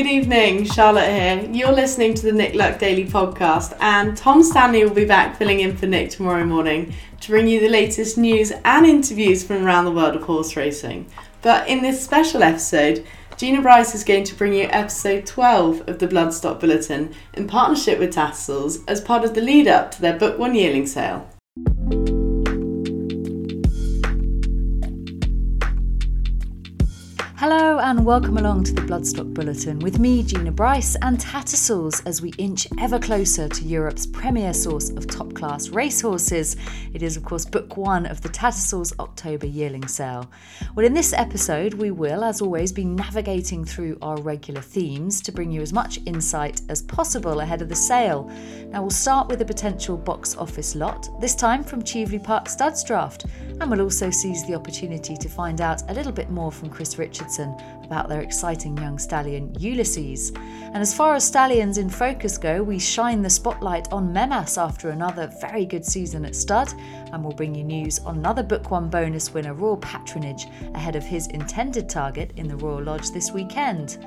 Good evening. Charlotte here. You're listening to the Nick Luck Daily podcast, and Tom Stanley will be back filling in for Nick tomorrow morning to bring you the latest news and interviews from around the world of horse racing. But in this special episode, Gina Bryce is going to bring you episode 12 of the Bloodstock Bulletin in partnership with Tattersalls as part of the lead up to their Book One yearling sale. Hello and welcome along to the Bloodstock Bulletin with me, Gina Bryce, and Tattersalls as we inch ever closer to Europe's premier source of top class racehorses. It is, of course, book one of the Tattersalls October yearling sale. Well, in this episode, we will, as always, be navigating through our regular themes to bring you as much insight as possible ahead of the sale. Now, we'll start with a potential box office lot, this time from Cheveley Park Studs Draft, and we'll also seize the opportunity to find out a little bit more from Chris Richardson and about their exciting young stallion Ulysses. And as far as stallions in focus go, we shine the spotlight on Mehmas after another very good season at stud, and we'll bring you news on another Book One bonus winner, Royal Patronage, ahead of his intended target in the Royal Lodge this weekend.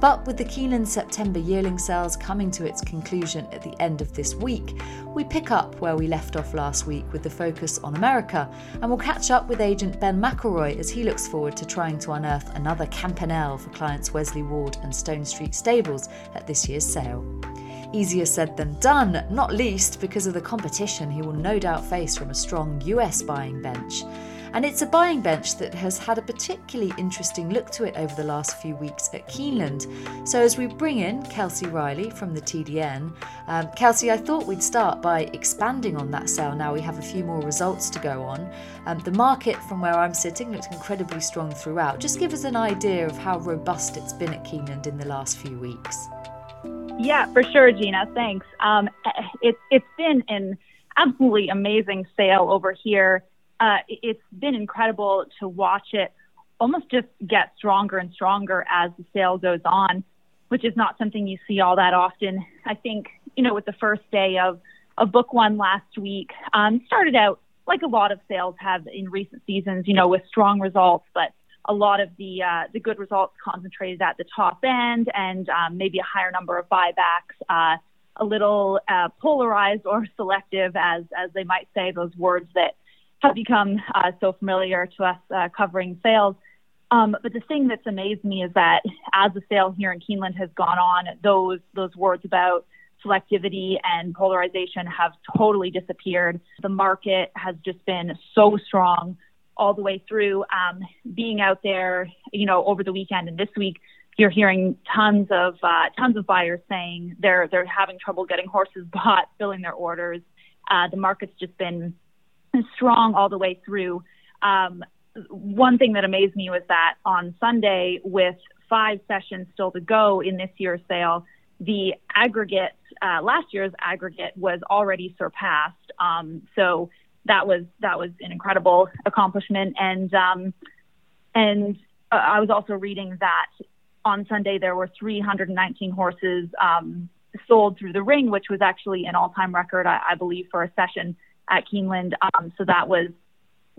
But with the Keeneland September yearling sales coming to its conclusion at the end of this week, we pick up where we left off last week with the focus on America, and we'll catch up with agent Ben McElroy as he looks forward to trying to unearth another for clients Wesley Ward and Stone Street Stables at this year's sale. Easier said than done, not least because of the competition he will no doubt face from a strong US buying bench. And it's a buying bench that has had a particularly interesting look to it over the last few weeks at Keeneland. So, as we bring in Kelsey Riley from the TDN, um, Kelsey, I thought we'd start by expanding on that sale now we have a few more results to go on. Um, the market from where I'm sitting looks incredibly strong throughout. Just give us an idea of how robust it's been at Keeneland in the last few weeks. Yeah, for sure, Gina. Thanks. Um, it, it's been an absolutely amazing sale over here. Uh, it's been incredible to watch it almost just get stronger and stronger as the sale goes on, which is not something you see all that often. I think, you know, with the first day of, of book one last week, um, started out like a lot of sales have in recent seasons, you know, with strong results, but a lot of the uh, the good results concentrated at the top end and um, maybe a higher number of buybacks, uh, a little uh, polarized or selective, as as they might say, those words that have become uh, so familiar to us uh, covering sales. Um, but the thing that's amazed me is that as the sale here in Keeneland has gone on, those those words about selectivity and polarization have totally disappeared. The market has just been so strong all the way through. Um, being out there, you know, over the weekend and this week, you're hearing tons of uh, tons of buyers saying they're they're having trouble getting horses bought, filling their orders. Uh, the market's just been strong all the way through. Um, one thing that amazed me was that on Sunday, with five sessions still to go in this year's sale, the aggregate, uh, last year's aggregate was already surpassed. Um, so that was that was an incredible accomplishment. And um, and uh, I was also reading that on Sunday there were 319 horses um, sold through the ring, which was actually an all-time record, I, I believe, for a session at Keeneland. Um, so that was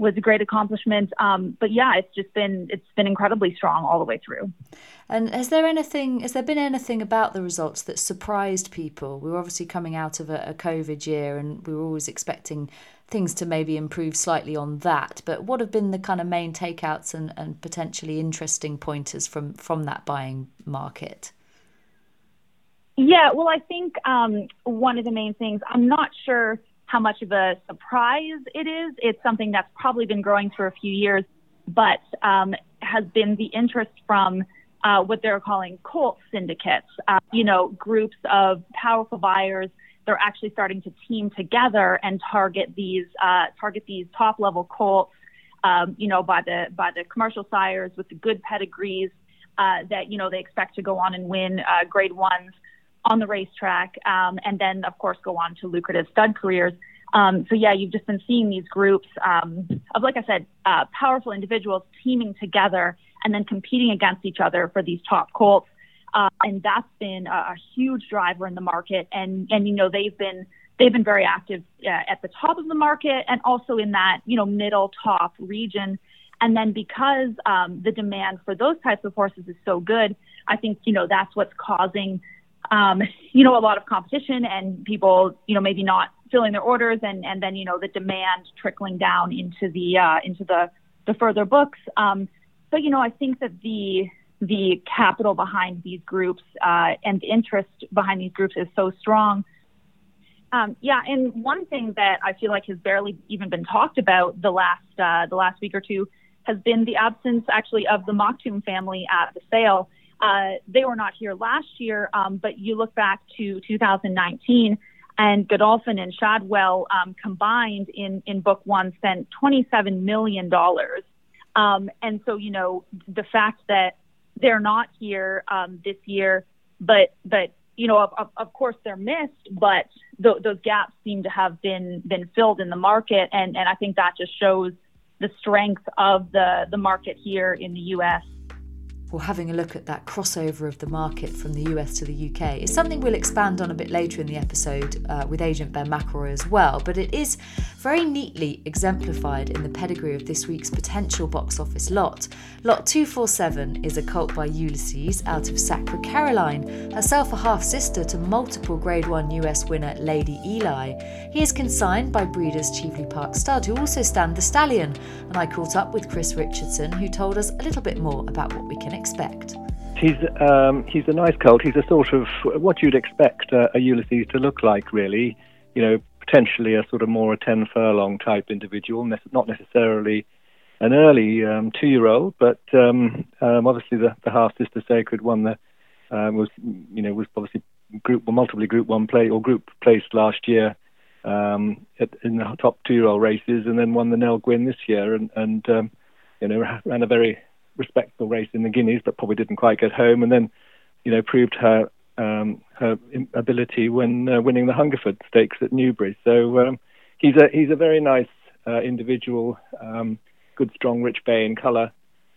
was a great accomplishment. Um, but yeah, it's just been it's been incredibly strong all the way through. And has there anything has there been anything about the results that surprised people? We were obviously coming out of a, a COVID year, and we were always expecting things to maybe improve slightly on that. But what have been the kind of main takeouts and, and potentially interesting pointers from from that buying market? Yeah, well, I think um, one of the main things I'm not sure how much of a surprise it is. It's something that's probably been growing for a few years, but um, has been the interest from uh, what they're calling colt syndicates. Uh, you know, groups of powerful buyers. They're actually starting to team together and target these uh, target these top level colts. Um, you know, by the by the commercial sires with the good pedigrees. uh, that you know they expect to go on and win uh, Grade Ones on the racetrack, um, and then of course go on to lucrative stud careers. Um, so yeah, you've just been seeing these groups um, of, like I said, uh, powerful individuals teaming together and then competing against each other for these top colts. Uh, and that's been a, a, huge driver in the market. And and you know they've been they've been very active uh, at the top of the market and also in that you know middle top region. And then because um, the demand for those types of horses is so good, I think you know that's what's causing um, you know a lot of competition and people you know maybe not filling their orders and and then you know the demand trickling down into the uh, into the the further books. Um, but you know I think that the the capital behind these groups uh, and the interest behind these groups is so strong. Um, yeah, and one thing that I feel like has barely even been talked about the last uh, the last week or two has been the absence actually of the Maktoum family at the sale. Uh, they were not here last year, um, but you look back to 2019, and Godolphin and Shadwell um, combined in in book one spent 27 million dollars. Um, and so, you know, the fact that they're not here um, this year, but but you know, of, of course they're missed, but th- those gaps seem to have been been filled in the market, and and I think that just shows the strength of the the market here in the U.S or having a look at that crossover of the market from the US to the UK is something we'll expand on a bit later in the episode uh, with agent Ben McElroy as well, but it is very neatly exemplified in the pedigree of this week's potential box office lot. Lot 247 is a colt by Ulysses out of Sacra Caroline, herself a half sister to multiple Grade 1 US winner Lady Eli. He is consigned by breeders Cheveley Park Stud, who also stand the stallion, and I caught up with Chris Richardson, who told us a little bit more about what we can? He's um, he's a nice colt. He's a sort of what you'd expect a Ulysses to look like, really. You know, potentially a sort of more a ten furlong type individual, not necessarily an early um, two-year-old, but um, um, obviously the, the half sister sacred one that uh, was you know was obviously group well, multiply group one play or group placed last year um, at, in the top two-year-old races, and then won the Nell Gwyn this year, and and um, you know ran a very respectable race in the Guineas, but probably didn't quite get home, and then you know proved her um, her ability when uh, winning the Hungerford Stakes at Newbury. So um, he's a he's a very nice uh, individual, um, good, strong, rich bay in colour,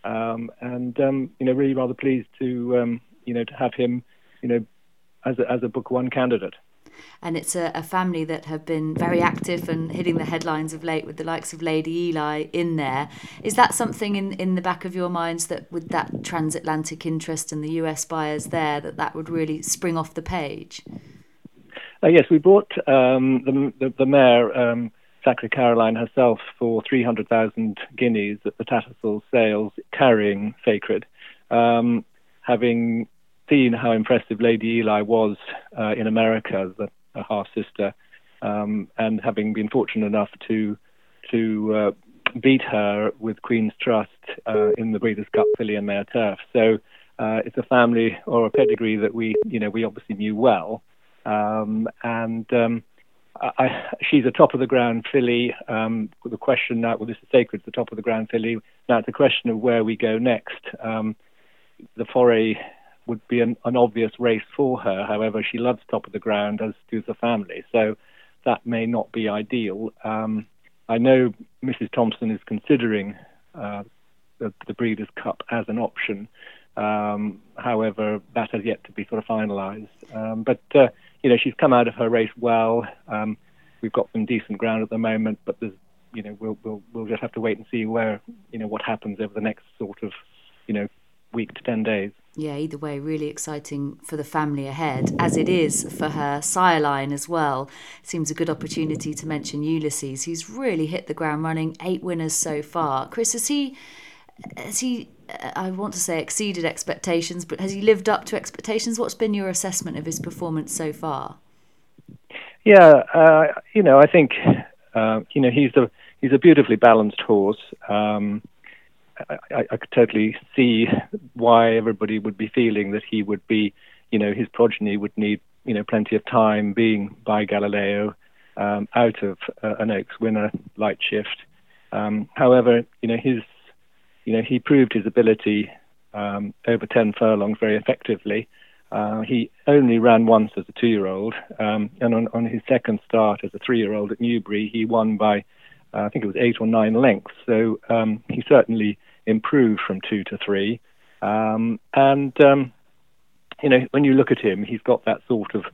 um, and um, you know really rather pleased to um, you know to have him you know as a, as a Book One candidate and it's a, a, family that have been very active and hitting the headlines of late with the likes of Lady Eli in there. Is that something in, in the back of your minds that with that transatlantic interest and the US buyers there, that that would really spring off the page? Uh, yes, we bought um, the, the, the mare, um, Sacra Caroline herself, for 300,000 guineas at the Tattersall sales, carrying Sacred. Um, having seen how impressive Lady Eli was uh, in America, the a half sister, um, and having been fortunate enough to to uh, beat her with Queen's Trust uh, in the Breeders' Cup filly and mare turf. So uh, it's a family or a pedigree that we you know we obviously knew well, um, and. Um, I, she's a top of the ground filly. Um, the question now, well, this is sacred, the top of the ground filly. Now it's a question of where we go next. Um, the Forêt would be an, an obvious race for her. However, she loves top of the ground, as does the family. So that may not be ideal. Um, I know Mrs. Thompson is considering uh, the, the, Breeders' Cup as an option. Um, however, that has yet to be sort of finalised. Um, but uh, you know, she's come out of her race well. Um, we've got some decent ground at the moment, but there's, you know, we'll we'll we'll just have to wait and see where you know what happens over the next sort of, you know, week to ten days yeah, either way, really exciting for the family ahead, as it is for her sire line as well. Seems a good opportunity to mention Ulysses, who's really hit the ground running, eight winners so far. Chris, has he, has he, I want to say exceeded expectations, but has he lived up to expectations? What's been your assessment of his performance so far? Yeah, uh, you know, I think, uh, you know, he's a he's a beautifully balanced horse. Um, I, I could totally see why everybody would be feeling that he would be, you know, his progeny would need, you know, plenty of time being by Galileo um, out of uh, an Oaks winner light shift. Um, however, you know, his, you know, he proved his ability um, over 10 furlongs very effectively. Uh, he only ran once as a two-year-old, um, and on, on, his second start as a three-year-old at Newbury, he won by, uh, I think it was eight or nine lengths. So um, he certainly improved from two to three. Um, and um, you know, when you look at him, he's got that sort of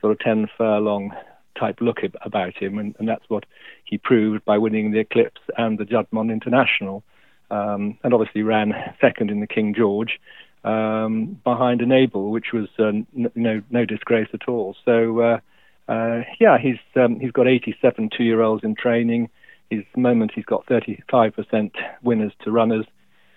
sort of ten furlong type look about him, and, and that's what he proved by winning the Eclipse and the Juddmonte International, um, and obviously ran second in the King George um, behind Enable, which was uh, n- no no disgrace at all. So uh, uh, yeah, he's um, he's got 87 two-year-olds in training. His moment he's got 35% winners to runners,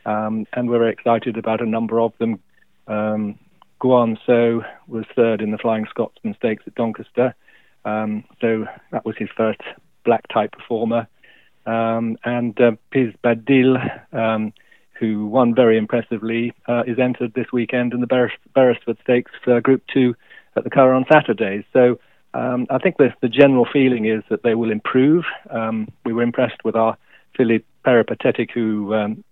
um, and we're very excited about a number of them. Um, Guan So was third in the Flying Scotsman Stakes at Doncaster. Um, so that was his first black type performer. Um, and uh, Piz Badil, um, who won very impressively, uh, is entered this weekend in the Beres- Beresford Stakes uh, Group 2 at the Curragh on Saturday. So um, I think the, the, general feeling is that they will improve. Um, we were impressed with our filly Peripatetic, who um,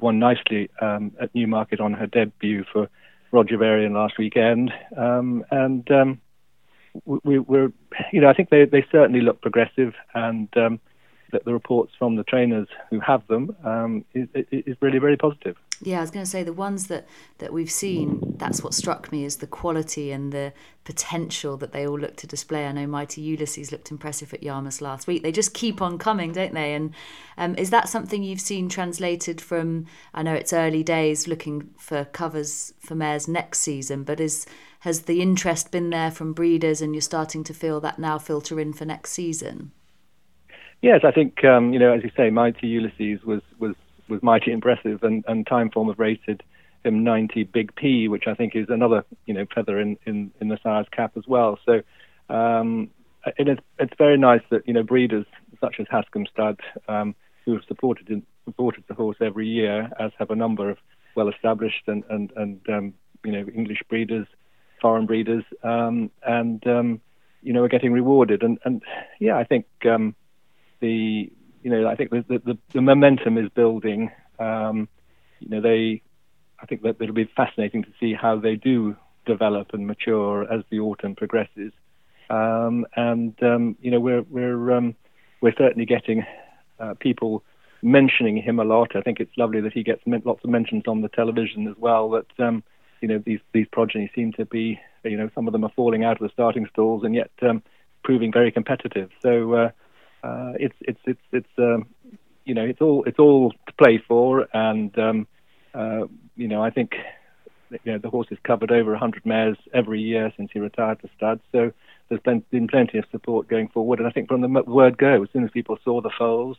won nicely um, at Newmarket on her debut for Roger Varian last weekend. Um, and we, are you know, I think they, they certainly look progressive and that the reports from the trainers who have them um, is, is really very positive. Yeah, I was going to say the ones that, that we've seen, that's what struck me is the quality and the potential that they all look to display. I know Mighty Ulysses looked impressive at Yarmouth last week. They just keep on coming, don't they? And um, is that something you've seen translated from, I know it's early days looking for covers for mares next season, but is has the interest been there from breeders and you're starting to feel that now filter in for next season? Yes, I think um, you know, as you say, Mighty Ulysses was was was mighty impressive, and and Timeform have rated him 90 Big P, which I think is another you know feather in in, in the sire's cap as well. So um, it is it's very nice that you know breeders such as Hascombe Stud, um, who have supported in, supported the horse every year, as have a number of well established and and and um, you know English breeders, foreign breeders, um, and um, you know are getting rewarded. And and yeah, I think. Um, the you know I think the the, the momentum is building. Um, you know they I think that it'll be fascinating to see how they do develop and mature as the autumn progresses. Um, and um, you know we're we're um, we're certainly getting uh, people mentioning him a lot. I think it's lovely that he gets lots of mentions on the television as well. That um, you know these these progeny seem to be you know some of them are falling out of the starting stalls and yet um, proving very competitive. So uh, uh, it's it's it's it's um, you know it's all it's all to play for, and um, uh, you know I think you know the horse has covered over 100 mares every year since he retired to stud, so there's been, been plenty of support going forward. And I think from the word go, as soon as people saw the foals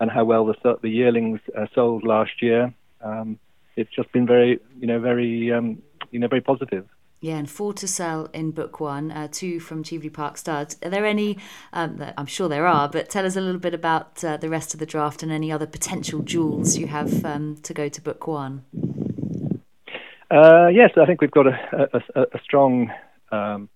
and how well the the yearlings uh, sold last year, um, it's just been very you know very um, you know very positive. Yeah, and four to sell in book one, uh, two from Cheveley Park Studs. Are there any? Um, I'm sure there are, but tell us a little bit about uh, the rest of the draft and any other potential jewels you have um, to go to book one. Uh, yes, I think we've got a, a, a strong um,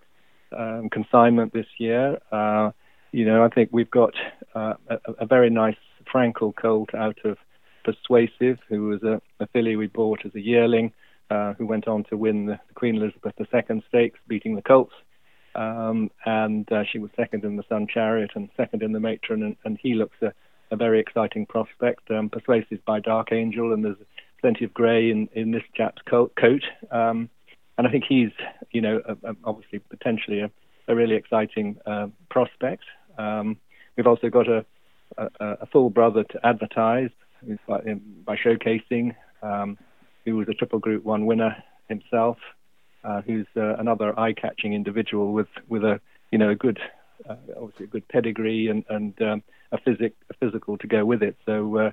um consignment this year. Uh, you know, I think we've got uh, a, a, very nice Frankel colt out of Persuasive, who was a, a filly we bought as a yearling uh, who went on to win the, Queen Elizabeth II stakes, beating the Colts. Um, and uh, she was second in the Sun Chariot and second in the Matron, and, and he looks a, a, very exciting prospect. Um, persuasive by Dark Angel, and there's plenty of grey in, in this chap's coat. Um, and I think he's, you know, a, a, obviously potentially a, really exciting uh, prospect. Um, we've also got a, a, full brother to advertise by, by showcasing. Um, who was a Triple Group One winner himself, uh, who's uh, another eye-catching individual with with a you know a good uh, obviously a good pedigree and and um, a physic a physical to go with it. So. Uh,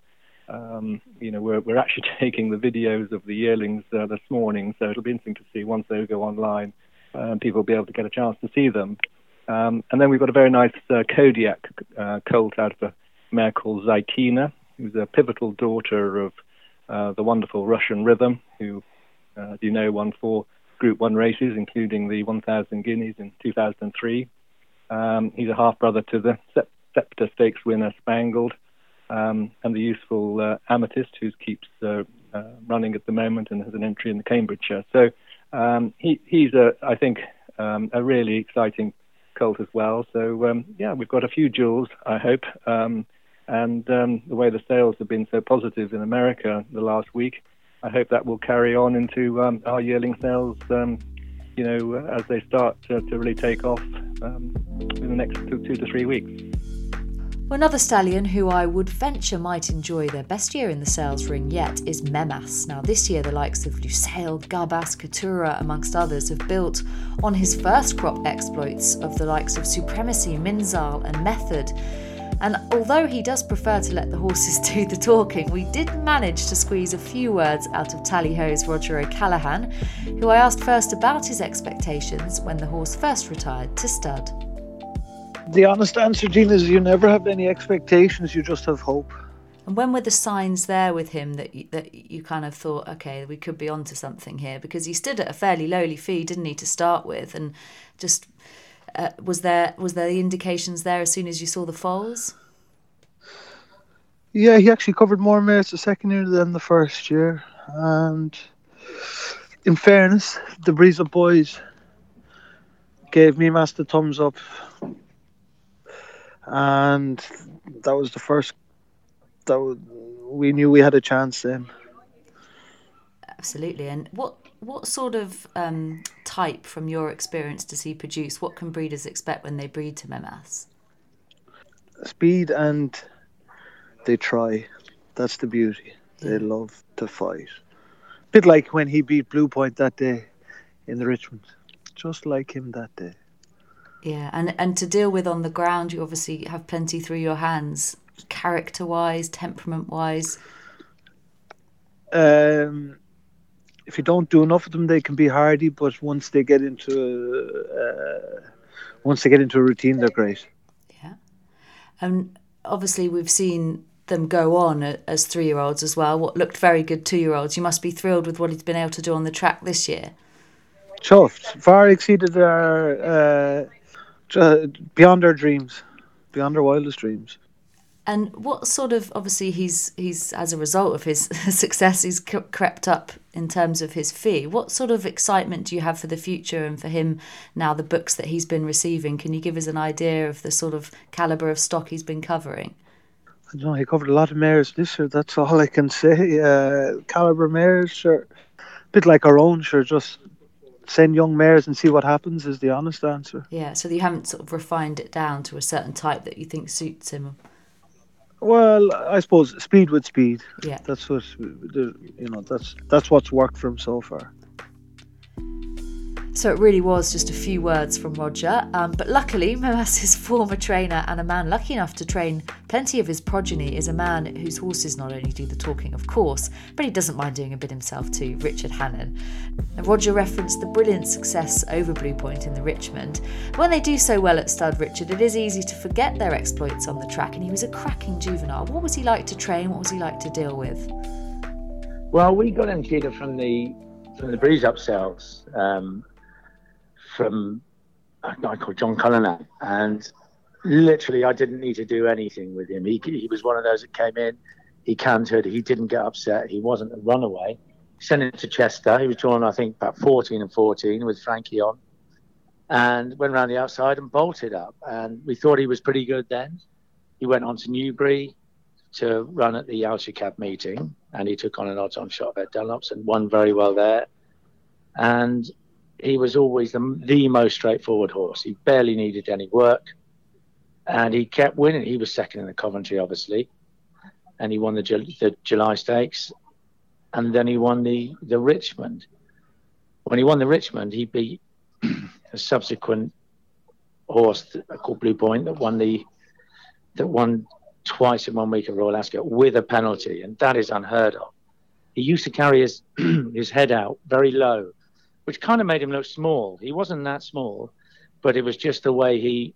um, you know, we're, we're actually taking the videos of the yearlings uh, this morning, so it'll be interesting to see once they go online, uh, people will be able to get a chance to see them. Um, and then we've got a very nice uh, Kodiac colt out of a mare called Zykina, who's a pivotal daughter of uh, the wonderful Russian Rhythm, who, uh, as you know, won four Group 1 races, including the 1,000 Guineas in 2003. Um, he's a half brother to the Sceptre Stakes winner Spangled, um, and the useful uh, Amethyst, who keeps uh, uh, running at the moment and has an entry in the Cambridgeshire. So um, he, he's a, I think, um, a really exciting colt as well. So um, yeah, we've got a few jewels, I hope. Um, and um, the way the sales have been so positive in America the last week, I hope that will carry on into um, our yearling sales. you know, as they start to, to really take off in the next two, two to three weeks. Another stallion who I would venture might enjoy their best year in the sales ring yet is Mehmas. Now, this year, the likes of Lusail, Gabas, Katura, amongst others, have built on his first crop exploits of the likes of Supremacy, Minzaal, and Method. And although he does prefer to let the horses do the talking, we did manage to squeeze a few words out of Tally Ho's Roger O'Callaghan, who I asked first about his expectations when the horse first retired to stud the honest answer, Gene, is you never have any expectations. You just have hope. And when were the signs there with him that you, that you kind of thought, okay, we could be onto something here? Because he stood at a fairly lowly fee, didn't he, to start with, and just uh, was there was there the indications there as soon as you saw the foals? Yeah, he actually covered more mares the second year than the first year, and in fairness, the Breeze Up boys gave me master thumbs up and that was the first that we knew we had a chance then. Absolutely. And what what sort of um, type, from your experience, does he produce? What can breeders expect when they breed to Mehmas? Speed and they try. That's the beauty. They love to fight. Bit like when he beat Blue Point that day in the Richmond. Just like him that day. Yeah, and and to deal with on the ground, you obviously have plenty through your hands, character wise, temperament wise. Um, if you don't do enough of them, they can be hardy. But once they get into uh, once they get into a routine, they're great. Yeah, and obviously we've seen them go on as three-year-olds as well. What looked very good two-year-olds. You must be thrilled with what he's been able to do on the track this year. Chuffed, far exceeded our. Uh, uh, beyond our dreams, beyond our wildest dreams. And what sort of obviously he's he's as a result of his success he's crept up in terms of his fee. What sort of excitement do you have for the future and for him now the books that he's been receiving? Can you give us an idea of the sort of caliber of stock he's been covering? I don't know. He covered a lot of mares this year. That's all I can say. Uh, caliber mares, sure, a bit like our own, sure, just send young mares and see what happens is the honest answer. Yeah, so you haven't sort of refined it down to a certain type that you think suits him. Well, I suppose speed with speed. Yeah, that's what you know. That's that's what's worked for him so far. So it really was just a few words from Roger. Um, but luckily, Mehmas's former trainer and a man lucky enough to train plenty of his progeny is a man whose horses not only do the talking, of course, but he doesn't mind doing a bit himself too, Richard Hannon. Now, Roger referenced the brilliant success over Blue Point in the Richmond. When they do so well at Stud Richard, it is easy to forget their exploits on the track, and he was a cracking juvenile. What was he like to train? What was he like to deal with? Well, we got him cheated from the from the breeze up sales. Um, from a guy called John Cullinan, and literally I didn't need to do anything with him. He he was one of those that came in, he cantered, he didn't get upset, he wasn't a runaway. Sent him to Chester. He was drawn, I think, about 14 and 14 with Frankie on, and went around the outside and bolted up. And we thought he was pretty good then. He went on to Newbury to run at the Cab meeting, and he took on an odds-on shot at Dunlops and won very well there. And he was always the, the most straightforward horse. He barely needed any work, and he kept winning. He was second in the Coventry, obviously, and he won the, the July Stakes, and then he won the the Richmond. When he won the Richmond, he beat a subsequent horse called Blue Point that won the that won twice in one week at Royal Ascot with a penalty, and that is unheard of. He used to carry his his head out very low which kind of made him look small. He wasn't that small, but it was just the way he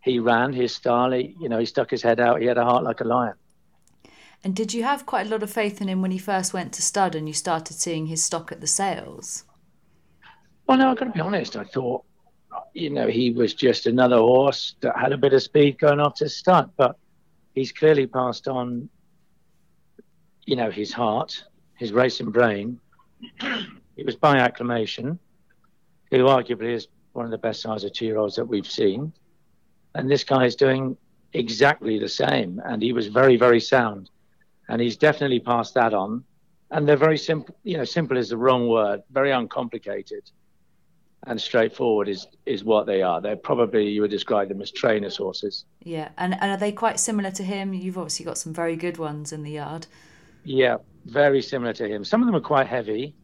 he ran, his style. He, you know, he stuck his head out. He had a heart like a lion. And did you have quite a lot of faith in him when he first went to stud and you started seeing his stock at the sales? Well, no, I've got to be honest. I thought, you know, he was just another horse that had a bit of speed going off to stud, but he's clearly passed on, you know, his heart his racing brain. It was by acclamation, who arguably is one of the best size two year olds that we've seen. And this guy is doing exactly the same. And he was very, very sound. And he's definitely passed that on. And they're very simple, you know, simple is the wrong word, very uncomplicated and straightforward is is what they are. They're probably you would describe them as trainers horses. Yeah, and and are they quite similar to him? You've obviously got some very good ones in the yard. Yeah, very similar to him. Some of them are quite heavy,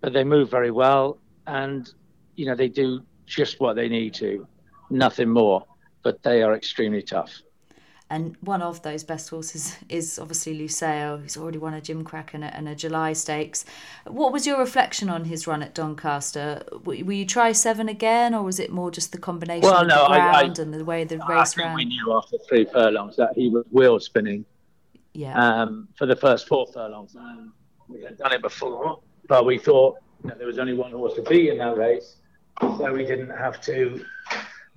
but they move very well, and you know they do just what they need to, nothing more. But they are extremely tough. And one of those best horses is obviously Lusail, who's already won a Gimcrack and a, and a July Stakes. What was your reflection on his run at Doncaster? Will you try seven again, or was it more just the combination well, of no, the ground I, I, and the way the race I ran? we knew after three furlongs that he was wheel spinning. Yeah. Um, for the first four furlongs, um, we had done it before, but we thought you know, there was only one horse to beat in that race, so we didn't have to.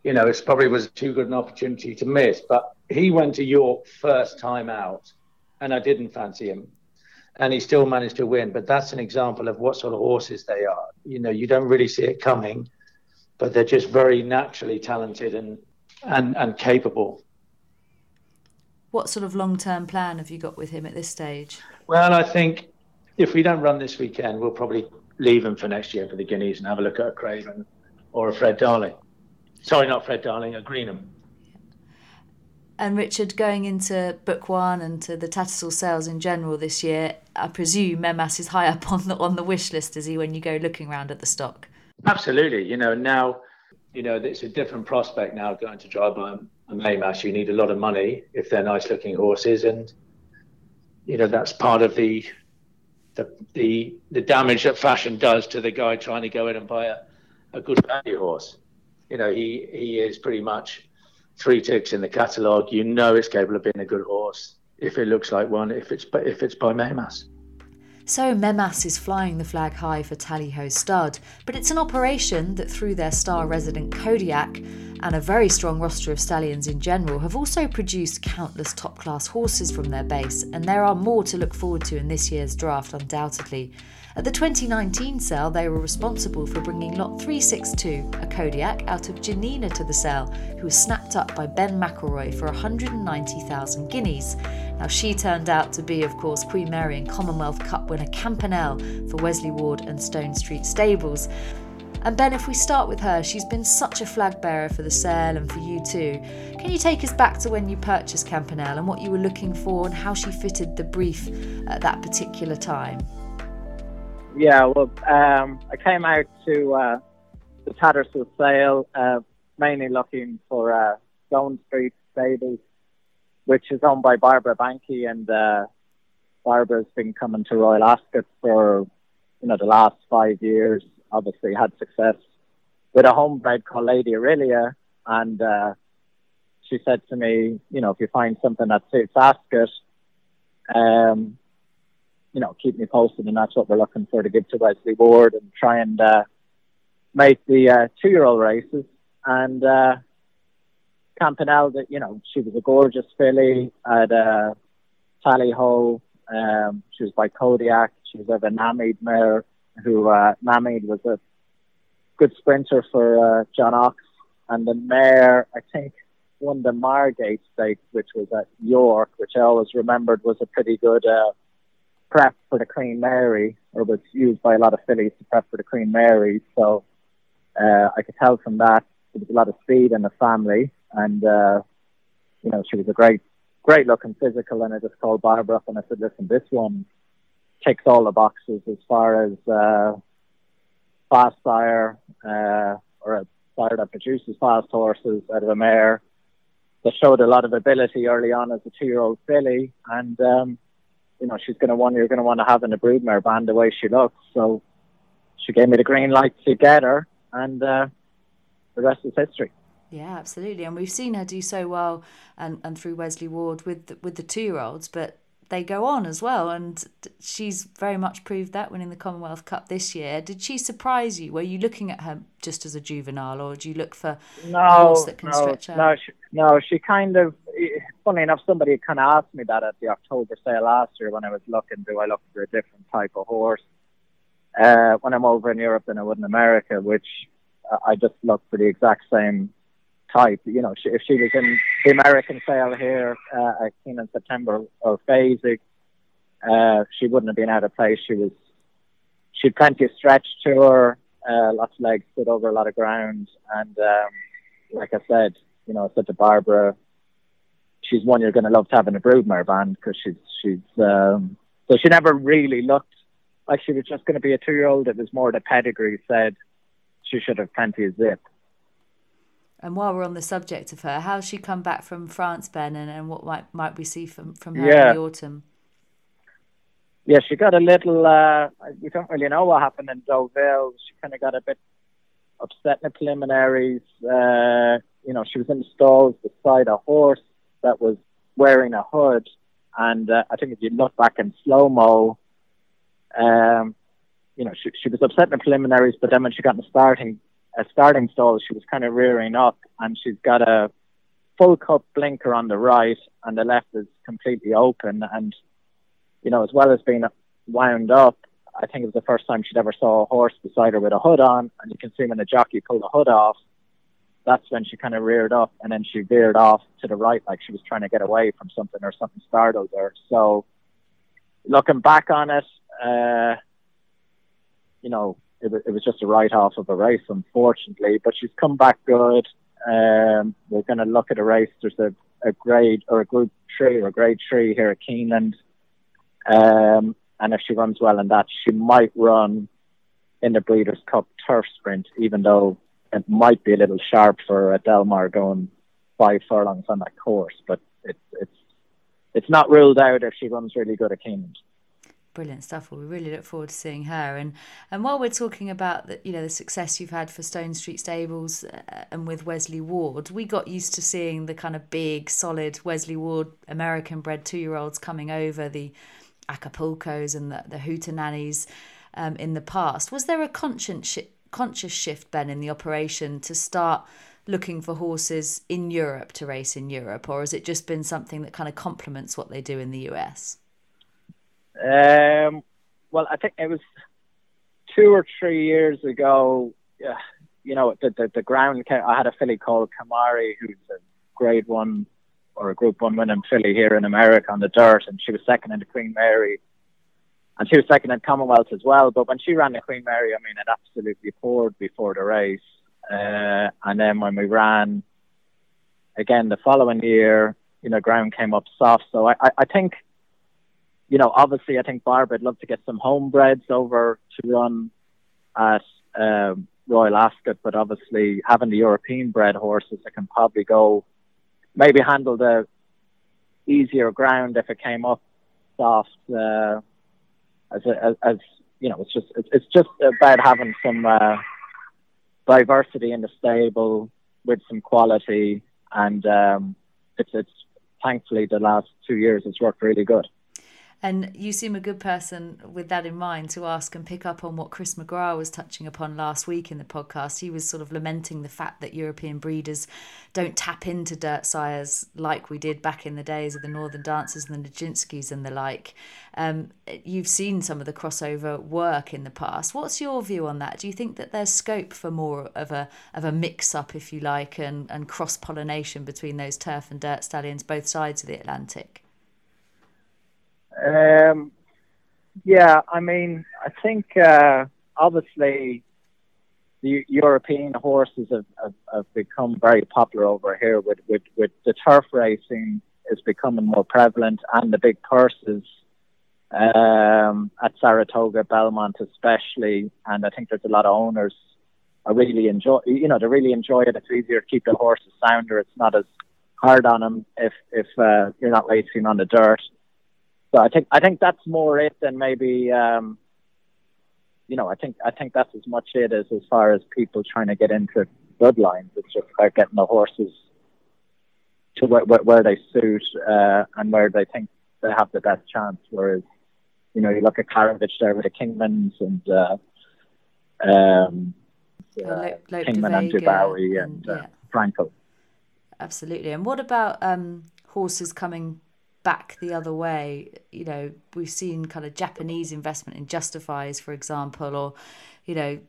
You know, it probably was too good an opportunity to miss, but he went to York first time out, and I didn't fancy him, and he still managed to win. But that's an example of what sort of horses they are. You know, you don't really see it coming, but they're just very naturally talented and and and capable. What sort of long term plan have you got with him at this stage? Well, I think if we don't run this weekend, we'll probably leave him for next year for the Guineas and have a look at a Craven or a Fred Darling. Sorry, not Fred Darling, a Greenham. And Richard, going into Book One and to the Tattersall sales in general this year, I presume Mehmas is high up on the on the wish list, is he, when you go looking around at the stock? Absolutely. You know, now, you know, it's a different prospect now going to drive by a Mehmas. You need a lot of money if they're nice looking horses. And, you know, that's part of the the the the damage that fashion does to the guy trying to go in and buy a, a good value horse. You know, he he is pretty much three ticks in the catalogue, you know it's capable of being a good horse if it looks like one, if it's if it's by Mehmas. So Mehmas is flying the flag high for Tally Ho Stud, but it's an operation that through their star resident Kodiac and a very strong roster of stallions in general have also produced countless top class horses from their base, and there are more to look forward to in this year's draft undoubtedly. At the 2019 sale, they were responsible for bringing lot 362, a Kodiac, out of Janina to the sale, who was snapped up by Ben McElroy for 190,000 guineas. Now, she turned out to be, of course, Queen Mary and Commonwealth Cup winner Campanelle for Wesley Ward and Stone Street Stables. And Ben, if we start with her, she's been such a flag bearer for the sale and for you too. Can you take us back to when you purchased Campanelle and what you were looking for and how she fitted the brief at that particular time? Yeah, well, um, I came out to uh, the Tattersall sale, uh, mainly looking for uh, Stone Street Stables, which is owned by Barbara Banke, and uh, Barbara's been coming to Royal Ascot for you know the last five years. Obviously, had success with a homebred called Lady Aurelia, and uh, she said to me, you know, if you find something that suits Ascot, um, you know, keep me posted, and that's what we're looking for to give to Wesley Ward and try and uh, make the uh, two-year-old races. And uh, Campanelle, that you know, she was a gorgeous filly at uh, Tally Ho. Um, she was by Kodiac. She was of a Namid mare, who uh, Namid was a good sprinter for uh, John Oxx, and the mare, I think, won the Marygate Stakes, which was at York, which I always remembered was a pretty good. Uh, prep for the Queen Mary, or was used by a lot of fillies to prep for the Queen Mary. So uh, I could tell from that there was a lot of speed in the family, and uh, you know she was a great, great looking physical. And I just called Barbara up and I said, "Listen, this one ticks all the boxes as far as uh, fast sire uh, or a sire that produces fast horses out of a mare." That showed a lot of ability early on as a two-year-old filly, and um, you know, she's going to want you're going to want to have in a broodmare band the way she looks. So she gave me the green light to get her, and uh, the rest is history. Yeah, absolutely, and we've seen her do so well, and, and through Wesley Ward with the, with the two year olds, but they go on as well, and she's very much proved that winning the Commonwealth Cup this year. Did she surprise you? Were you looking at her just as a juvenile, or do you look for no, horse that can no, stretch out? No, she, no, she kind of funny enough, somebody kind of asked me that at the October sale last year when I was looking. Do I look for a different type of horse uh, when I'm over in Europe than I would in America? Which uh, I just look for the exact same type. You know, if she was in the American sale here uh, at Keeneland September or Fasig, uh, she wouldn't have been out of place. She was, she had plenty of stretch to her, uh, lots of legs, stood over a lot of ground, and um, like I said, you know, said to Barbara, she's one you're going to love to have in a broodmare band because she's she's um, so she never really looked like she was just going to be a two year old. It was more the pedigree said she should have plenty of zip. And while we're on the subject of her, how's she come back from France, Ben, and, and what might might we see from, from her Yeah. in the autumn? Yeah, she got a little. Uh, we don't really know what happened in Deauville. She kind of got a bit upset in the preliminaries. Uh, you know, she was in the stalls beside a horse that was wearing a hood, and uh, I think if you look back in slow mo, um, you know, she, she was upset in the preliminaries, but then when she got in the starting a starting stall, she was kind of rearing up, and she's got a full cup blinker on the right, and the left is completely open, and you know, as well as being wound up, I think it was the first time she'd ever saw a horse beside her with a hood on, and you can see when the jockey pulled the hood off, that's when she kind of reared up, and then she veered off to the right like she was trying to get away from something or something startled her. So, looking back on it, uh, you know, it, it was just a write-off of a race, unfortunately, but she's come back good. Um, we're going to look at a race. There's a, a grade or a group three or a grade three here at Keeneland. Um, and if she runs well in that, she might run in the Breeders' Cup turf sprint, even though it might be a little sharp for a Delmar going five furlongs on that course. But it's it's it's not ruled out if she runs really good at Keeneland. Brilliant stuff. Well, we really look forward to seeing her. And and while we're talking about the you know the success you've had for Stone Street Stables uh, and with Wesley Ward, we got used to seeing the kind of big, solid Wesley Ward American bred two year olds coming over the Acapulcos and the the Hootenannies um, in the past. Was there a conscious shi conscious shift, Ben, in the operation to start looking for horses in Europe to race in Europe, or has it just been something that kind of complements what they do in the US? Um, well, I think it was two or three years ago. Yeah, you know, the the, the ground. I had a filly called Kimari, who's a Grade One or a Group One winning filly here in America on the dirt, and she was second in the Queen Mary, and she was second at Commonwealth as well. But when she ran the Queen Mary, I mean, it absolutely poured before the race. Uh, and then when we ran again the following year, you know, ground came up soft. So I, I, I think you know, obviously, I think Barbara would love to get some homebreds over to run at um, Royal Ascot, but obviously having the European bred horses that can probably go, maybe handle the easier ground if it came up soft. Uh, as, a, as you know, it's just it's, it's just about having some uh, diversity in the stable with some quality, and um, it's it's thankfully the last two years it's worked really good. And you seem a good person with that in mind to ask and pick up on what Chris McGrath was touching upon last week in the podcast. He was sort of lamenting the fact that European breeders don't tap into dirt sires like we did back in the days of the Northern Dancers and the Nijinskis and the like. Um, you've seen some of the crossover work in the past. What's your view on that? Do you think that there's scope for more of a of a mix up, if you like, and, and cross pollination between those turf and dirt stallions both sides of the Atlantic? Um, yeah, I mean, I think uh, obviously the European horses have, have, have become very popular over here with, with, with the turf racing is becoming more prevalent and the big purses um, at Saratoga, Belmont especially, and I think there's a lot of owners are really enjoy, you know, they really enjoy it. It's easier to keep the horses sounder. It's not as hard on them if if uh, you're not racing on the dirt. So I think I think that's more it than maybe um, you know I think I think that's as much it as as far as people trying to get into bloodlines. It's just about getting the horses to where, where, where they suit uh, and where they think they have the best chance. Whereas you know you look at Klaravich there with the Kingmans and uh, um, Oh, uh, Lope- Lope Kingman and Vega Dubowie and- and, uh. Franco. Absolutely. And what about um, horses coming back the other way. You know, we've seen kind of Japanese investment in Justifies, for example, or you know,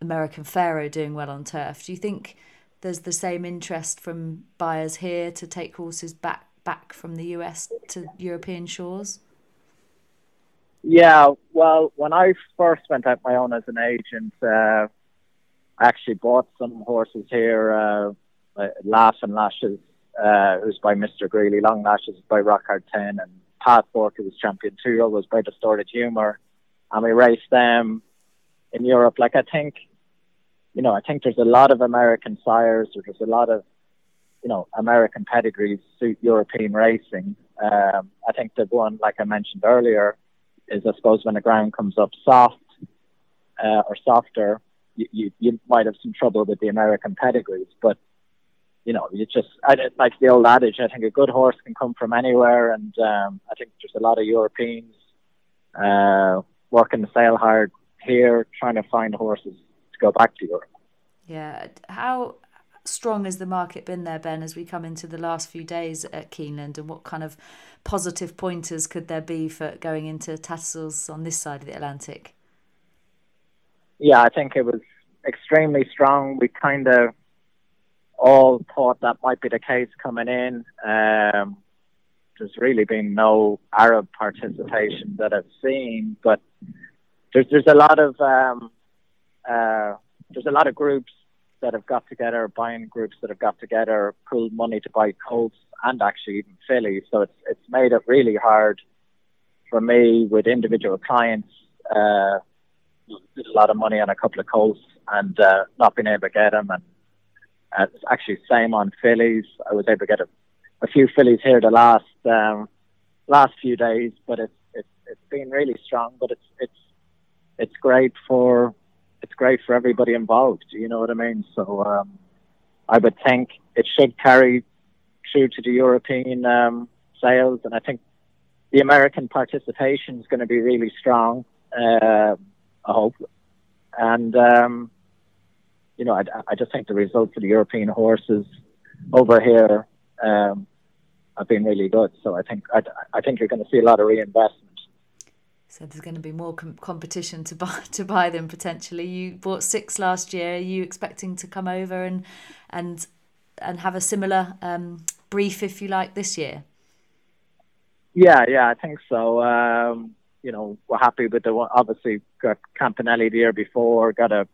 American Pharoah doing well on turf. Do you think there's the same interest from buyers here to take horses back back from the US to European shores? Yeah, well, when I first went out my own as an agent, uh, I actually bought some horses here, uh, Laugh and Lashes uh, was by Mr. Greeley. Long Lashes by Rockhard 10 and Pathfork, who was champion two, was by Distorted Humor. And we raced them in Europe. Like, I think, you know, I think there's a lot of American sires, or there's a lot of, you know, American pedigrees suit European racing. Um, I think the one, like I mentioned earlier, is I suppose when the ground comes up soft uh, or softer, you, you, you might have some trouble with the American pedigrees. But you know, you just I like the old adage. I think a good horse can come from anywhere, and um, I think there's a lot of Europeans uh, working the sale hard here, trying to find horses to go back to Europe. Yeah, how strong has the market been there, Ben, as we come into the last few days at Keeneland, and what kind of positive pointers could there be for going into Tattersalls on this side of the Atlantic? Yeah, I think it was extremely strong. We kind of all thought that might be the case coming in. Um, there's really been no Arab participation that I've seen, but there's there's a lot of um, uh, there's a lot of groups that have got together, buying groups that have got together, pooled money to buy colts and actually even fillies. So it's it's made it really hard for me with individual clients. Uh, a lot of money on a couple of colts and uh, not being able to get them and uh, actually, same on fillies. I was able to get a, a few fillies here the last um, last few days, but it's it's it's been really strong. But it's it's it's great for it's great for everybody involved. You know what I mean? So um, I would think it should carry through to the European um, sales, and I think the American participation is going to be really strong. Uh, I hope, and um, you know, I, I just think the results of the European horses over here um, have been really good. So I think I, I think you're going to see a lot of reinvestment. So there's going to be more com- competition to buy to buy them potentially. You bought six last year. Are you expecting to come over and and and have a similar um, brief, if you like, this year? Yeah, yeah, I think so. Um, you know, we're happy with the one. Obviously, got Campanelle the year before. Got a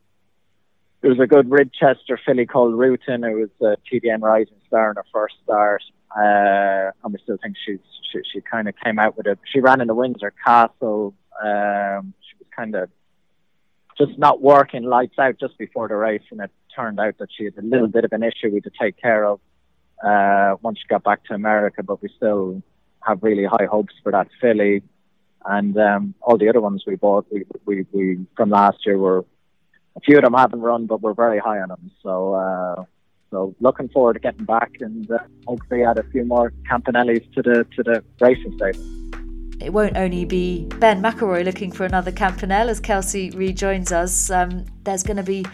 there was a good Ridchester filly called Rutin. It was a TDN Rising Star in her first start. Uh, and we still think she's, she, she kind of came out with it. She ran in the Windsor Castle. Um, she was kind of just not working lights out just before the race, and it turned out that she had a little bit of an issue we had to take care of uh, once she got back to America. But we still have really high hopes for that filly, and um, all the other ones we bought we, we, we from last year were a few of them haven't run, but we're very high on them. So, uh, so looking forward to getting back and uh, hopefully add a few more Campanelles to the to the racing stable. It won't only be Ben McElroy looking for another Campanelle as Kelsey rejoins us. Um, there's going to be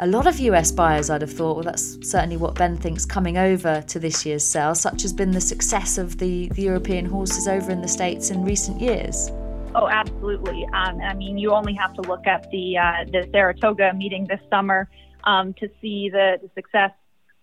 a lot of US buyers, I'd have thought. Well, that's certainly what Ben thinks coming over to this year's sale. Such has been the success of the, the European horses over in the States in recent years. Oh, absolutely. Um, I mean, you only have to look at the uh, the Saratoga meeting this summer um, to see the, the, success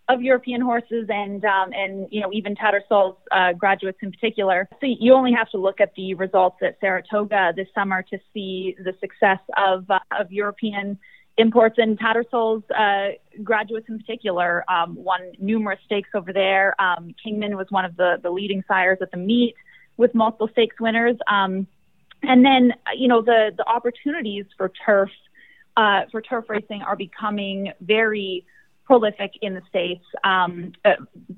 of European horses and um, and you know even Tattersall's uh, graduates in particular. So you only have to look at the results at Saratoga this summer to see the success of uh, of European imports and Tattersall's uh, graduates in particular um, won numerous stakes over there. Um, Kingman was one of the the leading sires at the meet with multiple stakes winners. Um, and then, you know, the, the opportunities for turf, uh, for turf racing are becoming very prolific in the States. Um, uh,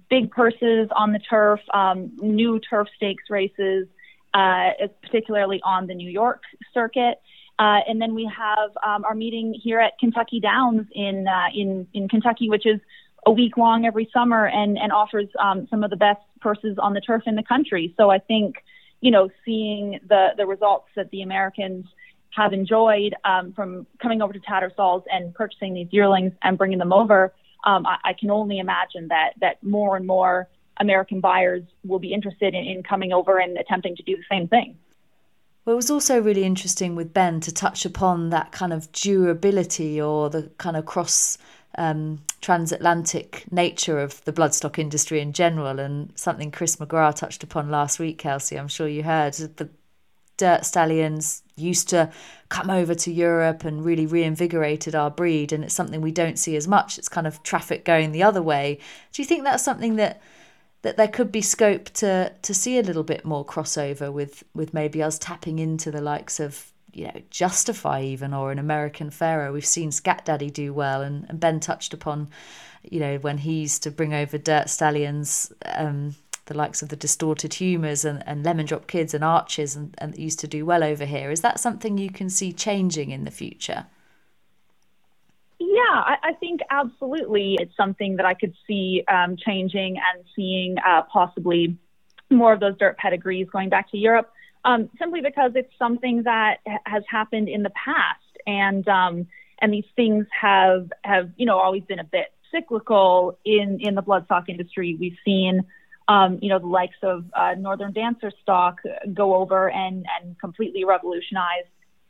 big purses on the turf, um, new turf stakes races, uh, particularly on the New York circuit. Uh, and then we have um, our meeting here at Kentucky Downs in, uh, in, in Kentucky, which is a week long every summer and, and offers um, some of the best purses on the turf in the country. So I think you know, seeing the the results that the Americans have enjoyed um, from coming over to Tattersalls and purchasing these yearlings and bringing them over, um, I, I, can only imagine that that more and more American buyers will be interested in, in coming over and attempting to do the same thing. Well, it was also really interesting with Ben to touch upon that kind of durability or the kind of cross um, transatlantic nature of the bloodstock industry in general, and something Chris McGrath touched upon last week, Kelsey. I'm sure you heard the dirt stallions used to come over to Europe and really reinvigorated our breed, and it's something we don't see as much. It's kind of traffic going the other way. Do you think that's something that that there could be scope to to see a little bit more crossover with with maybe us tapping into the likes of you know justify even or an American Pharoah. We've seen scat daddy do well and, and ben touched upon you know when he used to bring over dirt stallions um, the likes of the Distorted Humors and, and lemon drop kids and arches and, and used to do well over here. Is that something you can see changing in the future? Yeah, I, I, think absolutely it's something that I could see um, changing and seeing uh, possibly more of those dirt pedigrees going back to Europe, um, simply because it's something that has happened in the past, and um, and these things have have you know always been a bit cyclical in in the bloodstock industry. We've seen. Um, you know the likes of uh, Northern Dancer stock go over and and completely revolutionize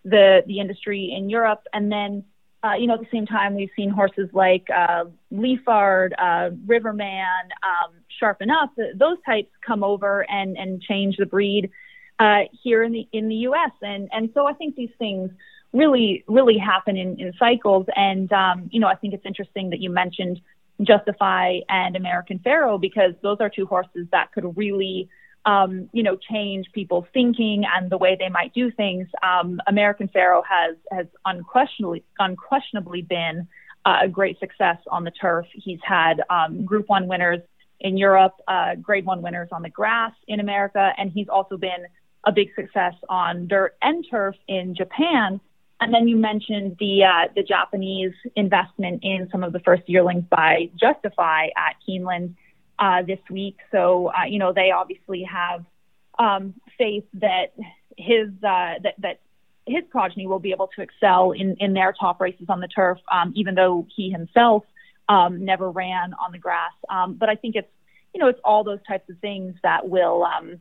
the the industry in Europe, and then uh, you know, at the same time, we've seen horses like uh, Lyphard, uh, Riverman, um, Sharpen Up, those types come over and, and change the breed uh, here in the in the U.S. And and so I think these things really really happen in, in cycles. And um, you know, I think it's interesting that you mentioned Justify and American Pharoah because those are two horses that could really um, you know, change people's thinking and the way they might do things. Um, American Pharoah has has unquestionably unquestionably been uh, a great success on the turf. He's had um, Group One winners in Europe, uh, Grade One winners on the grass in America, and he's also been a big success on dirt and turf in Japan. And then you mentioned the uh, the Japanese investment in some of the first yearlings by Justify at Keeneland uh, this week. So, uh, you know, they obviously have um, faith that his uh, that that his progeny will be able to excel in in their top races on the turf, um, even though he himself um, never ran on the grass. Um, but I think it's you know it's all those types of things that will um,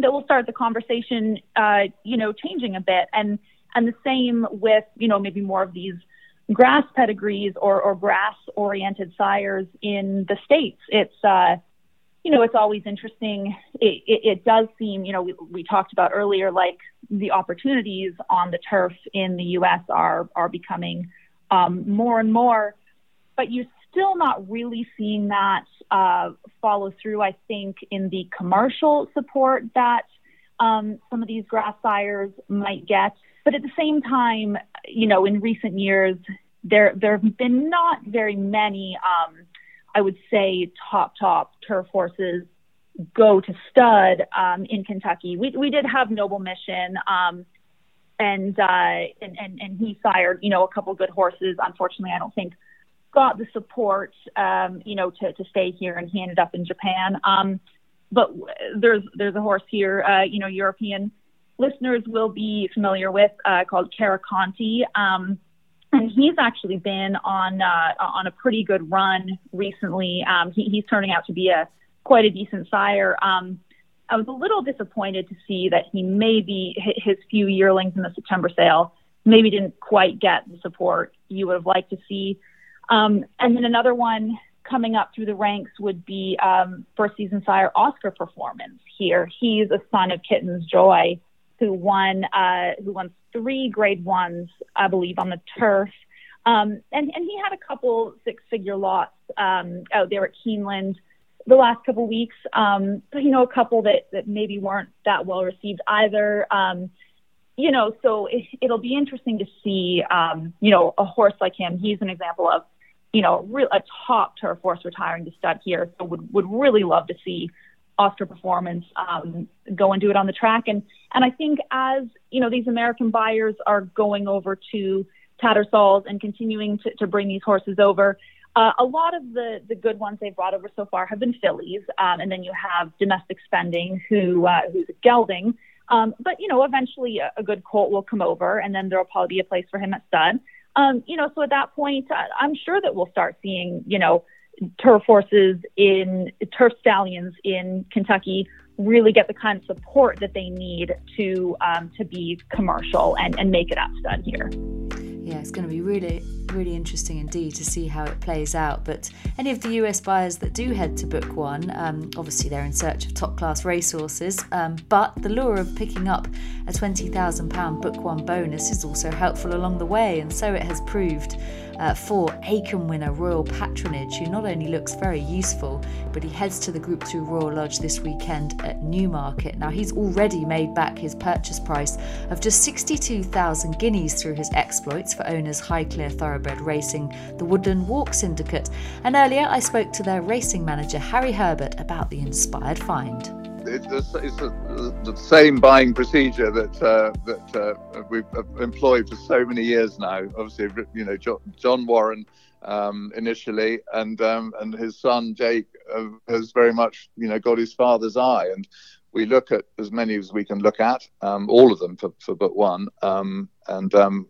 that will start the conversation, uh, you know, changing a bit, and and the same with you know maybe more of these grass pedigrees or, or grass oriented sires in the states. It's uh, you know, it's always interesting. It, it, it does seem, you know, we, we, talked about earlier, like the opportunities on the turf in the U.S. are are becoming um, more and more, but you're still not really seeing that uh, follow through. I think in the commercial support that um, some of these grass sires might get. But at the same time, you know, in recent years, there there have been not very many, um, I would say, top top turf horses go to stud um, in Kentucky. We we did have Noble Mission. Um, and, uh, and and and he sired, you know, a couple good horses. Unfortunately, I don't think got the support, um, you know, to, to stay here, and he ended up in Japan. Um, but there's there's a horse here, uh, you know, European listeners will be familiar with uh, called Karakontie. Um, and he's actually been on uh, on a pretty good run recently. Um, he, he's turning out to be a quite a decent sire. Um, I was a little disappointed to see that he maybe his few yearlings in the September sale maybe didn't quite get the support you would have liked to see. Um, and then another one coming up through the ranks would be um, first season sire Oscar Performance here. He's a son of Kitten's Joy who won uh, who won three grade ones, I believe, on the turf. Um, and, and he had a couple six figure lots um, out there at Keeneland the last couple weeks. Um, but, you know, a couple that, that maybe weren't that well received either. Um, you know, so it, it'll be interesting to see, um, you know, a horse like him. He's an example of, you know, real, a top turf horse retiring to stud here. So would, would really love to see Oscar performance, um, go and do it on the track. And and I think as you know, these American buyers are going over to Tattersall's and continuing to, to bring these horses over. Uh, a lot of the the good ones they've brought over so far have been fillies, um, and then you have domestic spending, who uh, who's gelding. Um, but you know, eventually a, a, good colt will come over, and then there'll probably be a place for him at stud. Um, you know, so at that point, uh, I'm sure that we'll start seeing, you know, turf horses in turf stallions in Kentucky really get the kind of support that they need to um, to be commercial and, and make it up stud here. Yeah, it's going to be really, really interesting indeed to see how it plays out. But any of the US buyers that do head to Book One, um, obviously they're in search of top class racehorses. Um, but the lure of picking up a £20,000 Book One bonus is also helpful along the way, and so it has proved uh, for Acomb winner Royal Patronage, who not only looks very useful, but he heads to the Group 2 Royal Lodge this weekend at Newmarket. Now, he's already made back his purchase price of just 62,000 guineas through his exploits for owners Highclere Thoroughbred Racing, the Woodland Walk Syndicate. And earlier, I spoke to their racing manager, Harry Herbert, about the inspired find it's, it's a, the same buying procedure that uh, that uh, we've employed for so many years now. Obviously, you know John Warren um, initially, and um, and his son Jake uh, has very much you know got his father's eye, and we look at as many as we can look at, um, all of them for, for but one, um, and um,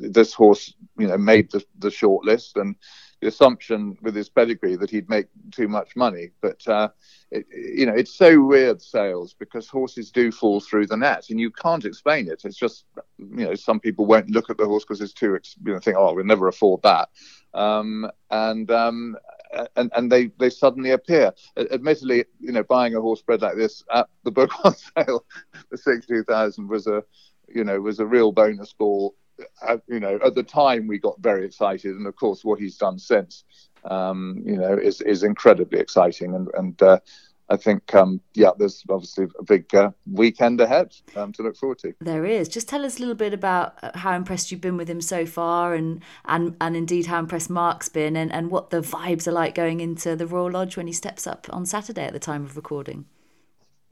this horse you know made the, the short list and the assumption with his pedigree that he'd make too much money. But uh, it, you know, it's so weird sales because horses do fall through the net, and you can't explain it. It's just you know, some people won't look at the horse because it's too you know think, oh, we'll never afford that, um, and um, and and they they suddenly appear. Admittedly, you know, buying a horse bred like this at the book on sale for sixty thousand was a you know was a real bonus ball uh, you know, at the time we got very excited, and of course, what he's done since, um, you know, is is incredibly exciting, and and uh, I think, um, yeah, there's obviously a big uh, weekend ahead um, to look forward to. There is. Just tell us a little bit about uh, how impressed you've been with him so far, and and and indeed how impressed Mark's been, and and what the vibes are like going into the Royal Lodge when he steps up on Saturday at the time of recording.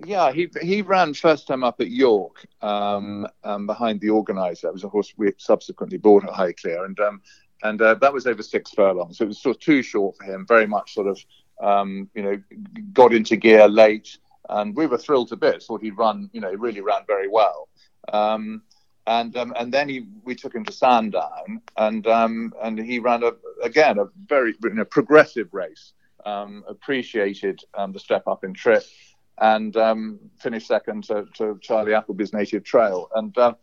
Yeah, he he ran first time up at York um, um, behind the organizer. It was a horse we subsequently bought at Highclere, and um, and uh, that was over six furlongs. So it was sort of too short for him. Very much sort of um, you know got into gear late, and we were thrilled to bits. Thought he'd run, you know, really ran very well. Um, and um, and then he we took him to Sandown, and and he ran a again a very you know, progressive race. appreciated the step up in trip and um, finished second to, to, Charlie Appleby's Native Trail. And uh,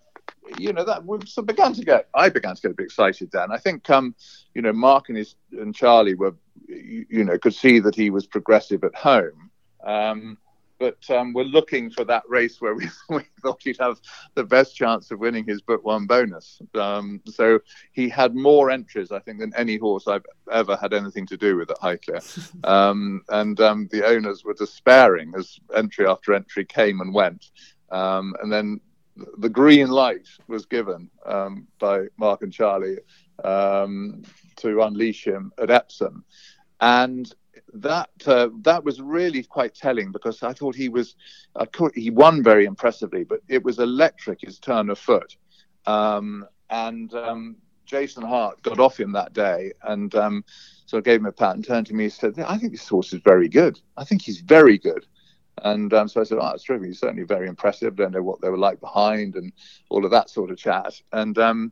you know that we so began to get. I began to get a bit excited then. I think um, you know Mark and his and Charlie were you, you know could see that he was progressive at home. Um, but um, we're looking for that race where we, we, thought he'd have the best chance of winning his book one bonus. Um, so he had more entries, I think, than any horse I've ever had anything to do with at Highclere. Um, and um, the owners were despairing as entry after entry came and went. Um, and then the green light was given um, by Mark and Charlie to unleash him at Epsom. And that uh, that was really quite telling because I thought he was he won very impressively, but it was electric his turn of foot, um, and um, Jason Hart got off him that day and um, so I gave him a pat and turned to me and said, "I think this horse is very good. I think he's very good." And um, so I said, "Oh, that's true. He's certainly very impressive. Don't know what they were like behind and all of that sort of chat." And um,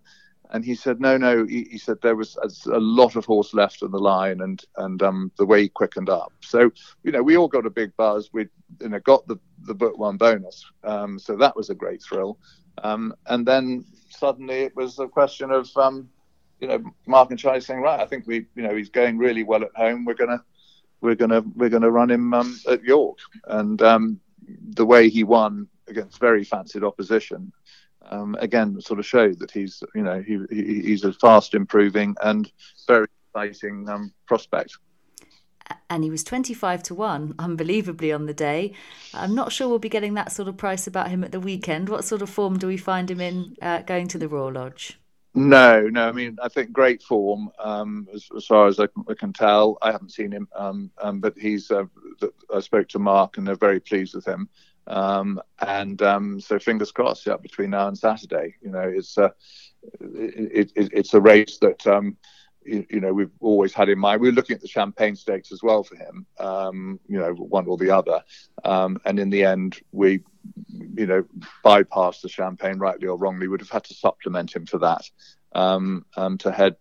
and he said, no, no. He, he, said there was a lot of horse left in the line, and and um, the way he quickened up. So you know, we all got a big buzz. We you know got the the book one bonus, um, so that was a great thrill. Um, and then suddenly it was a question of um, you know Mark and Charlie saying, right, I think we you know he's going really well at home. We're gonna we're gonna we're gonna run him um, at York, and um, the way he won against very fancied opposition um, again sort of showed that he's you know he, he, he's a fast improving and very exciting um, prospect. And he was 25 to 1, unbelievably, on the day. I'm not sure we'll be getting that sort of price about him at the weekend. What sort of form do we find him in uh, going to the Royal Lodge? No, no. I mean, I think great form um, as, as, far as I can, I can, tell. I haven't seen him, um, um, but he's. Uh, I spoke to Mark, and they're very pleased with him. Um, and um, so fingers crossed, yeah, between now and Saturday. You know, it's a, it, it, it's a race that um, you, you, know we've always had in mind. We were looking at the Champagne Stakes as well for him. Um, you know, one or the other. Um, and in the end, we, you know, bypassed the Champagne, rightly or wrongly. Would have had to supplement him for that. um, to head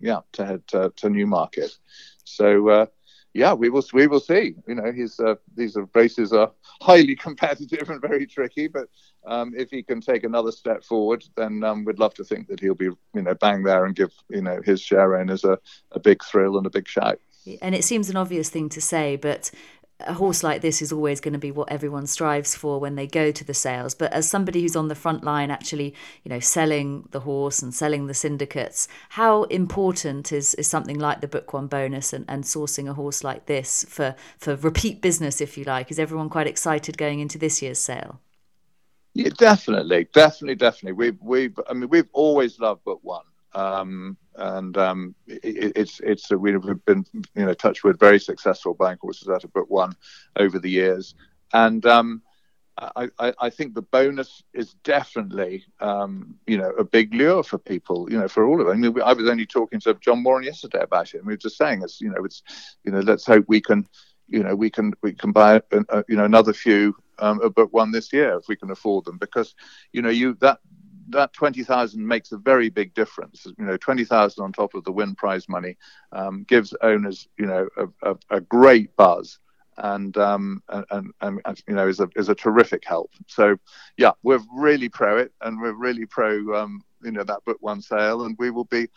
yeah to head to, to Newmarket. So uh, yeah, we will we will see. You know, his uh, these races are highly competitive and very tricky, but um, if he can take another step forward, then um, we'd love to think that he'll be you know bang there and give you know his share owners a, a big thrill and a big shout. And it seems an obvious thing to say, but a horse like this is always going to be what everyone strives for when they go to the sales. But as somebody who's on the front line, actually, you know, selling the horse and selling the syndicates, how important is, is something like the Book One bonus and, and sourcing a horse like this for, for repeat business, if you like? Is everyone quite excited going into this year's sale? Yeah, definitely, definitely, definitely. We've, we've, I mean, we've always loved Book One. Um, and um, it, it's it's a, we've been you know touched with very successful buying horses out of Book One over the years, and um, I, I, I, think the bonus is definitely um, you know a big lure for people, you know, for all of them. I, mean, I was only talking to John Warren yesterday about it, and we were just saying, it's you know, it's you know, let's hope we can, you know, we can we can buy uh, you know another few um, book one this year if we can afford them, because you know you that that 20,000 makes a very big difference. You know, 20,000 on top of the win prize money um, gives owners, you know, a, a, a great buzz and, um, and, and, and, you know, is a, is a terrific help. So, yeah, we're really pro it and we're really pro, um, you know, that book one sale and we will be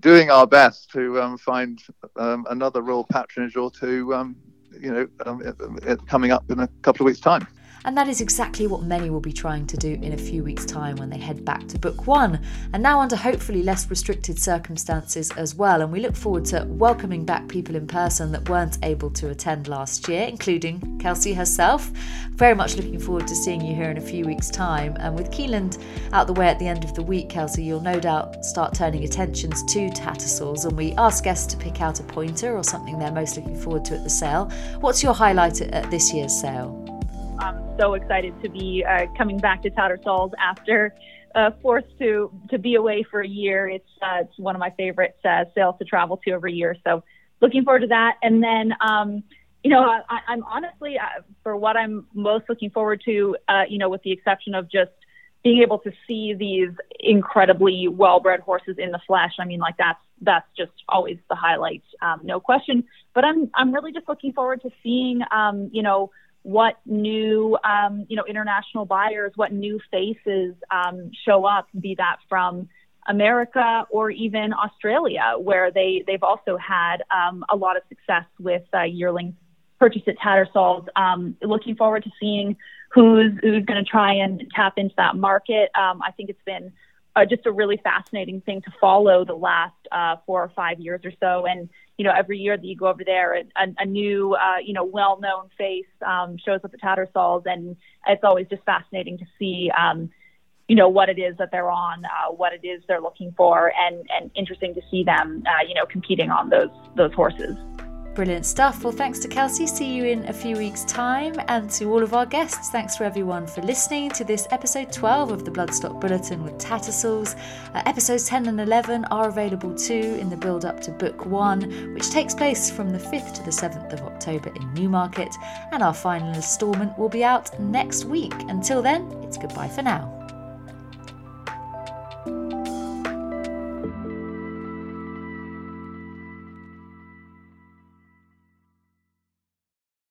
doing our best to um, find um, another royal patronage or two, um, you know, coming up in a couple of weeks' time. And that is exactly what many will be trying to do in a few weeks' time when they head back to Book One, and now under hopefully less restricted circumstances as well. And we look forward to welcoming back people in person that weren't able to attend last year, including Kelsey herself. Very much looking forward to seeing you here in a few weeks' time. And with Keeneland out the way at the end of the week, Kelsey, you'll no doubt start turning attentions to Tattersalls, and we ask guests to pick out a pointer or something they're most looking forward to at the sale. What's your highlight at this year's sale? I'm so excited to be uh, coming back to Tattersalls after uh, forced to to be away for a year. It's uh, it's one of my favorite uh, sales to travel to every year. So looking forward to that. And then um, you know I, I'm honestly uh, for what I'm most looking forward to, uh, you know, with the exception of just being able to see these incredibly well-bred horses in the flesh. I mean, like that's that's just always the highlight, um, no question. But I'm I'm really just looking forward to seeing, um, you know what new um, you know international buyers, what new faces um, show up, be that from America or even Australia, where they they've also had um, a lot of success with uh, yearling purchase at Tattersalls. Um, looking forward to seeing who's who's going to try and tap into that market. Um, I think it's been uh, just a really fascinating thing to follow the last uh, four or five years or so, and you know, every year that you go over there, a, a new, uh, you know, well-known face um, shows up at Tattersalls, and it's always just fascinating to see, um, you know, what it is that they're on, uh, what it is they're looking for, and and interesting to see them, uh, you know, competing on those those horses. Brilliant stuff. Well, thanks to Kelsey. See you in a few weeks' time. And to all of our guests, thanks to everyone for listening to this episode 12 of the Bloodstock Bulletin with Tattersalls. Uh, episodes 10 and 11 are available too in the build up to Book 1, which takes place from the 5th to the 7th of October in Newmarket. And our final instalment will be out next week. Until then, it's goodbye for now.